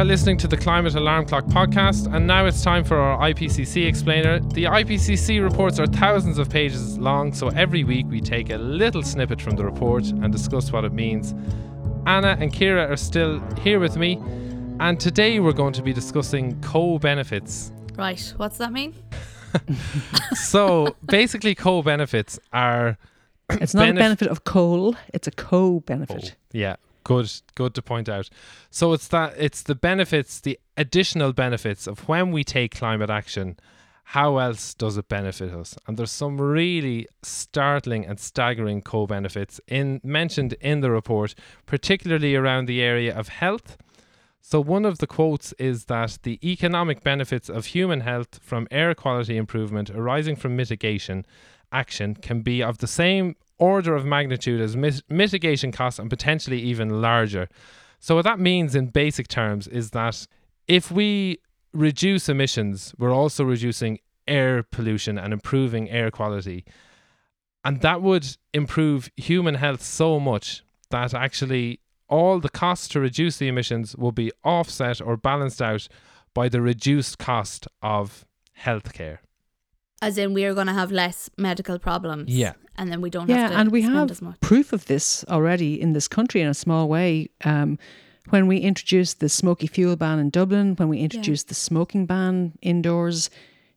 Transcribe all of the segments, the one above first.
are listening to the Climate Alarm Clock podcast, and now it's time for our IPCC explainer. The IPCC reports are thousands of pages long, so every week we take a little snippet from the report and discuss what it means. Anna and Ciara are still here with me, and today we're going to be discussing co benefits. Right, what's that mean? so basically, co benefits are. It's not a benefit of coal, it's a co benefit. Oh, yeah, good good to point out. So it's that it's the benefits the additional benefits of when we take climate action. How else does it benefit us? And there's some really startling and staggering co-benefits in mentioned in the report particularly around the area of health. So one of the quotes is that the economic benefits of human health from air quality improvement arising from mitigation action can be of the same order of magnitude as mit- mitigation costs and potentially even larger. So, what that means in basic terms is that if we reduce emissions, we're also reducing air pollution and improving air quality. And that would improve human health so much that actually all the costs to reduce the emissions will be offset or balanced out by the reduced cost of healthcare. As in, we are going to have less medical problems. Yeah and then we don't yeah, have to and we spend have as much. proof of this already in this country in a small way. Um, when we introduced the smoky fuel ban in Dublin, when we introduced yeah. the smoking ban indoors,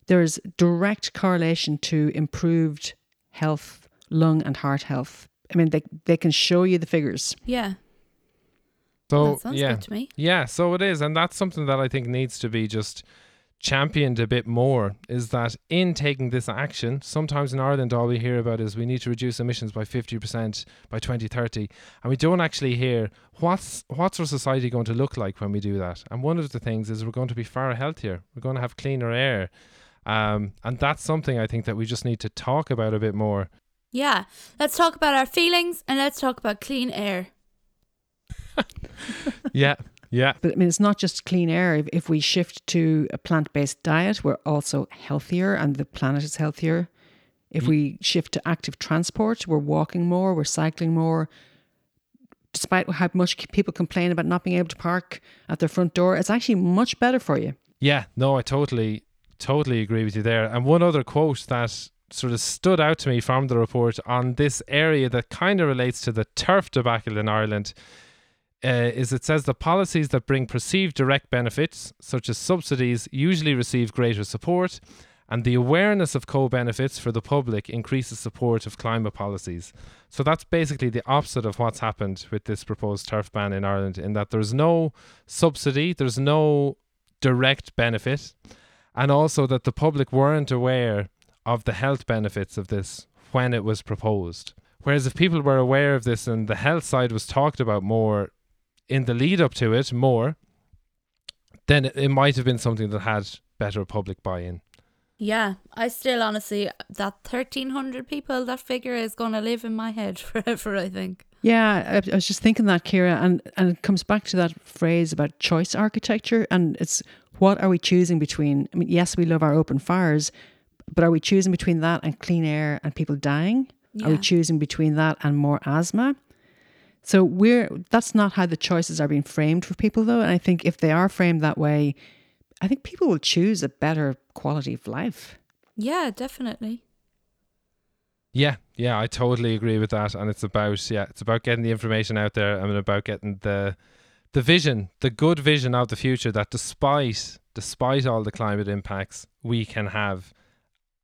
there is direct correlation to improved health, lung and heart health. I mean, they they can show you the figures. Yeah. So well, yeah, yeah, so it is, and that's something that I think needs to be just championed a bit more is that in taking this action, sometimes in Ireland, all we hear about is we need to reduce emissions by 50% by 2030. And we don't actually hear what's, what's our society going to look like when we do that. And one of the things is we're going to be far healthier, we're going to have cleaner air. Um, and that's something I think that we just need to talk about a bit more. Yeah. Let's talk about our feelings and let's talk about clean air. yeah. Yeah. But I mean, it's not just clean air. If, if we shift to a plant based diet, we're also healthier and the planet is healthier. If mm. we shift to active transport, we're walking more, we're cycling more. Despite how much people complain about not being able to park at their front door, it's actually much better for you. Yeah, no, I totally, totally agree with you there. And one other quote that sort of stood out to me from the report on this area that kind of relates to the turf debacle in Ireland uh, is it says the policies that bring perceived direct benefits, such as subsidies, usually receive greater support, and the awareness of co benefits for the public increases support of climate policies. So that's basically the opposite of what's happened with this proposed turf ban in Ireland, in that there's no subsidy, there's no direct benefit, and also that the public weren't aware of the health benefits of this when it was proposed. Whereas if people were aware of this and the health side was talked about more, in the lead up to it more, then it, it might have been something that had better public buy in. Yeah, I still honestly that thirteen hundred people that figure is going to live in my head forever. I think. Yeah, I, I, was just thinking that, Ciara, and and it comes back to that phrase about choice architecture, and it's what are we choosing between? I mean, yes, we love our open fires, but are we choosing between that and clean air and people dying? Yeah. Are we choosing between that and more asthma? So we're that's not how the choices are being framed for people though. And I think if they are framed that way, I think people will choose a better quality of life. Yeah, definitely. Yeah, yeah, I totally agree with that. And it's about yeah, it's about getting the information out there and about getting the the vision, the good vision of the future that despite despite all the climate impacts, we can have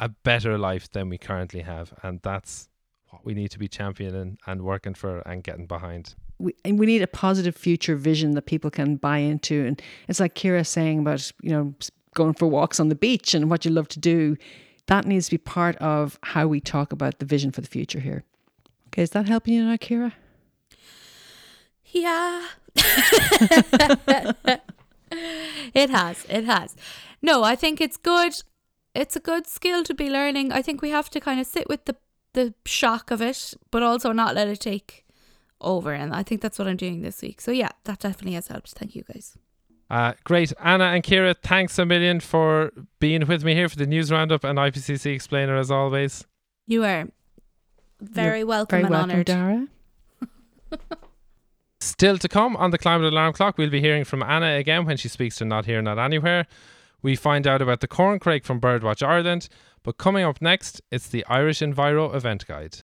a better life than we currently have. And that's what we need to be championing and working for and getting behind. We, we need a positive future vision that people can buy into. And it's like Ciara saying about, you know, going for walks on the beach and what you love to do. That needs to be part of how we talk about the vision for the future here. Okay, is that helping you now, Ciara? Yeah. it has. It has. No, I think it's good. It's a good skill to be learning. I think we have to kind of sit with the the shock of it, but also not let it take over. And I think that's what I'm doing this week. So yeah, that definitely has helped. Thank you guys. Uh, great. Anna and Ciara, thanks a million for being with me here for the news roundup and IPCC explainer as always. You are very You're welcome very and welcome, honoured. Dara. Still to come on the climate alarm clock, we'll be hearing from Anna again when she speaks to Not Here, Not Anywhere. We find out about the corncrake from Birdwatch Ireland. But coming up next, it's the Irish Enviro event guide.